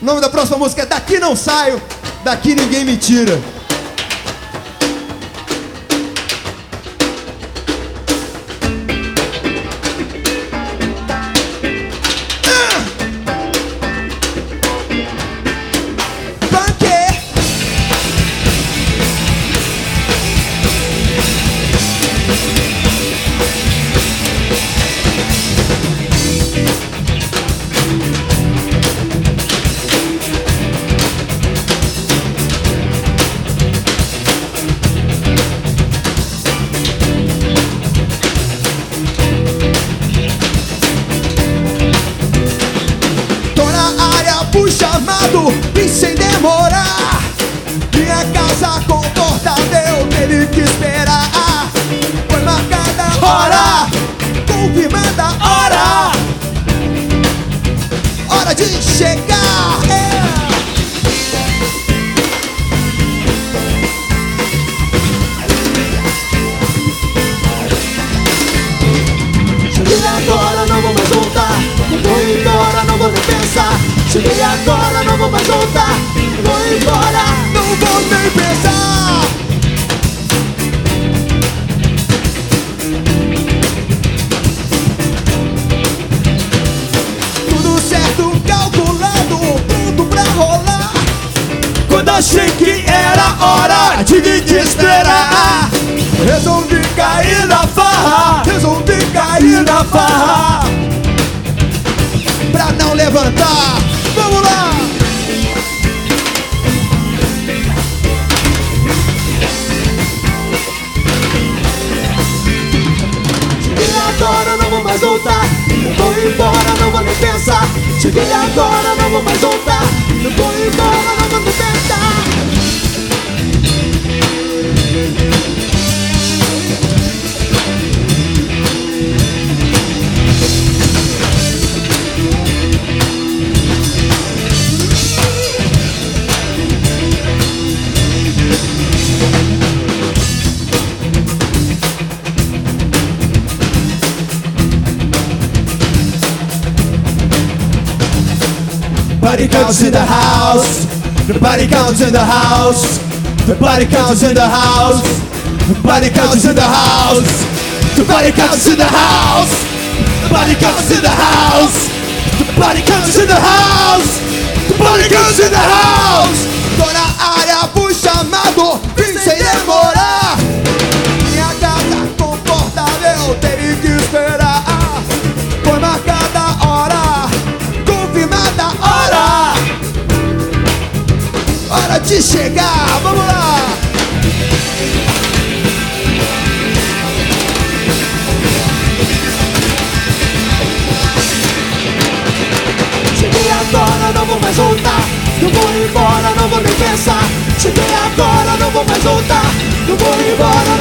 O nome da próxima música é Daqui Não Saio, Daqui Ninguém Me Tira. E sem demorar Minha casa confortável teve que esperar Foi marcada a hora, confirmada a hora Hora de chegar. Cheguei agora, não vou mais voltar. Vou embora, não vou nem pensar. Cheguei agora, não vou mais voltar. Vou embora. Não vou nem pensar Tudo certo, calculado, tudo pra rolar Quando achei que era hora, tive que esperar. Resolvi Caí na farra, Resolvi cair na farra Pra não levantar não nem pensar. Cheguei agora, não vou mais voltar. Vou embora, não vou nem body counts in the house. The body counts in the house. The body counts in the house. The body counts in the house. The body counts in the house. The body counts in the house. The body counts in the house. The body counts in the house. Toda área de chegar, vamos lá! Cheguei agora, não vou mais voltar. Eu vou embora, não vou nem pensar. Cheguei agora, não vou mais voltar. Eu vou embora,